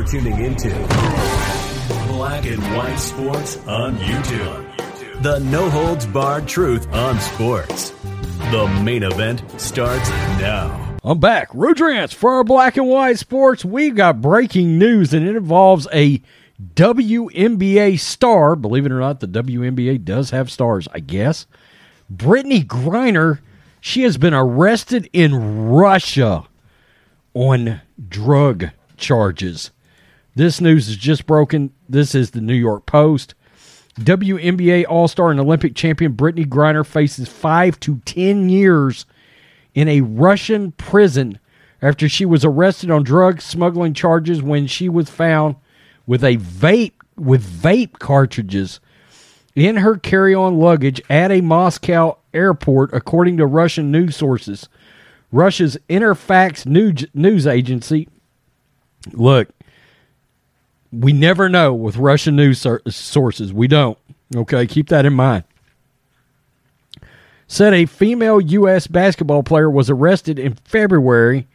You're tuning into Black and White Sports on YouTube. The no holds barred truth on sports. The main event starts now. I'm back. Rudrance for our black and white sports. We've got breaking news, and it involves a WNBA star. Believe it or not, the WNBA does have stars, I guess. Brittney Griner, she has been arrested in Russia on drug charges. This news is just broken. This is the New York Post. WNBA All Star and Olympic champion Brittney Griner faces five to 10 years in a Russian prison after she was arrested on drug smuggling charges when she was found with a vape with vape cartridges in her carry-on luggage at a Moscow airport according to Russian news sources. Russia's Interfax news, news agency look we never know with Russian news sources. We don't. Okay, keep that in mind. Said a female U.S. basketball player was arrested in February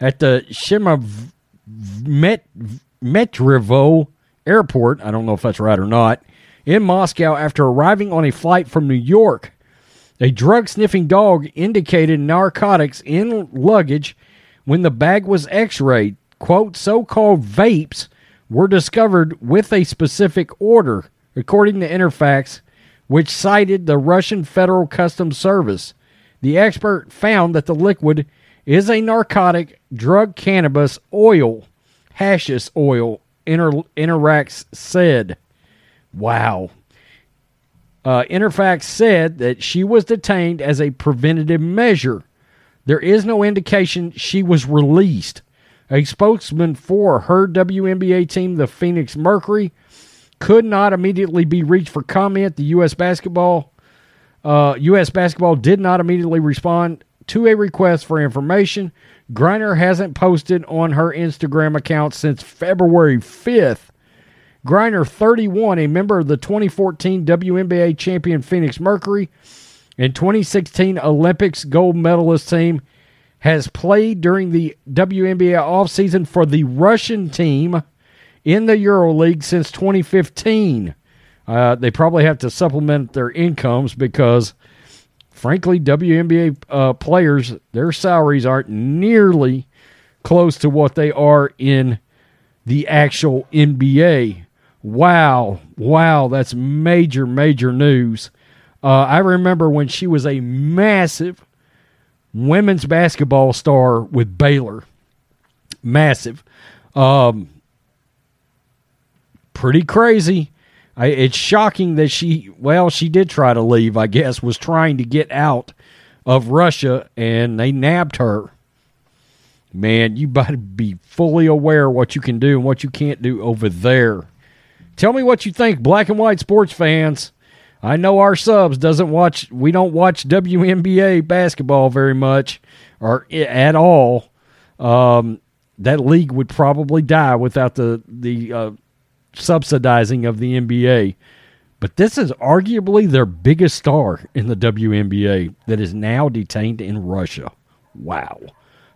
at the Sheremetyevo airport. I don't know if that's right or not. In Moscow after arriving on a flight from New York. A drug sniffing dog indicated narcotics in luggage when the bag was x rayed. Quote, so called vapes were discovered with a specific order, according to Interfax, which cited the Russian Federal Customs Service. The expert found that the liquid is a narcotic drug cannabis oil, hashish oil, Inter- Interfax said. Wow. Uh, Interfax said that she was detained as a preventative measure. There is no indication she was released. A spokesman for her WNBA team, the Phoenix Mercury, could not immediately be reached for comment. The U.S. basketball, uh, U.S. basketball did not immediately respond to a request for information. Griner hasn't posted on her Instagram account since February 5th. Griner, 31, a member of the 2014 WNBA champion Phoenix Mercury and 2016 Olympics gold medalist team, has played during the WNBA offseason for the Russian team in the EuroLeague since 2015. Uh, they probably have to supplement their incomes because, frankly, WNBA uh, players, their salaries aren't nearly close to what they are in the actual NBA. Wow. Wow. That's major, major news. Uh, I remember when she was a massive women's basketball star with Baylor. Massive. Um, pretty crazy. I, it's shocking that she, well, she did try to leave, I guess, was trying to get out of Russia and they nabbed her. Man, you better be fully aware what you can do and what you can't do over there. Tell me what you think, black and white sports fans. I know our subs doesn't watch. We don't watch WNBA basketball very much or at all. Um, that league would probably die without the the uh, subsidizing of the NBA. But this is arguably their biggest star in the WNBA that is now detained in Russia. Wow.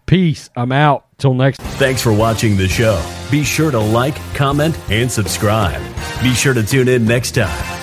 Peace. I'm out. Till next. Thanks for watching the show. Be sure to like, comment, and subscribe. Be sure to tune in next time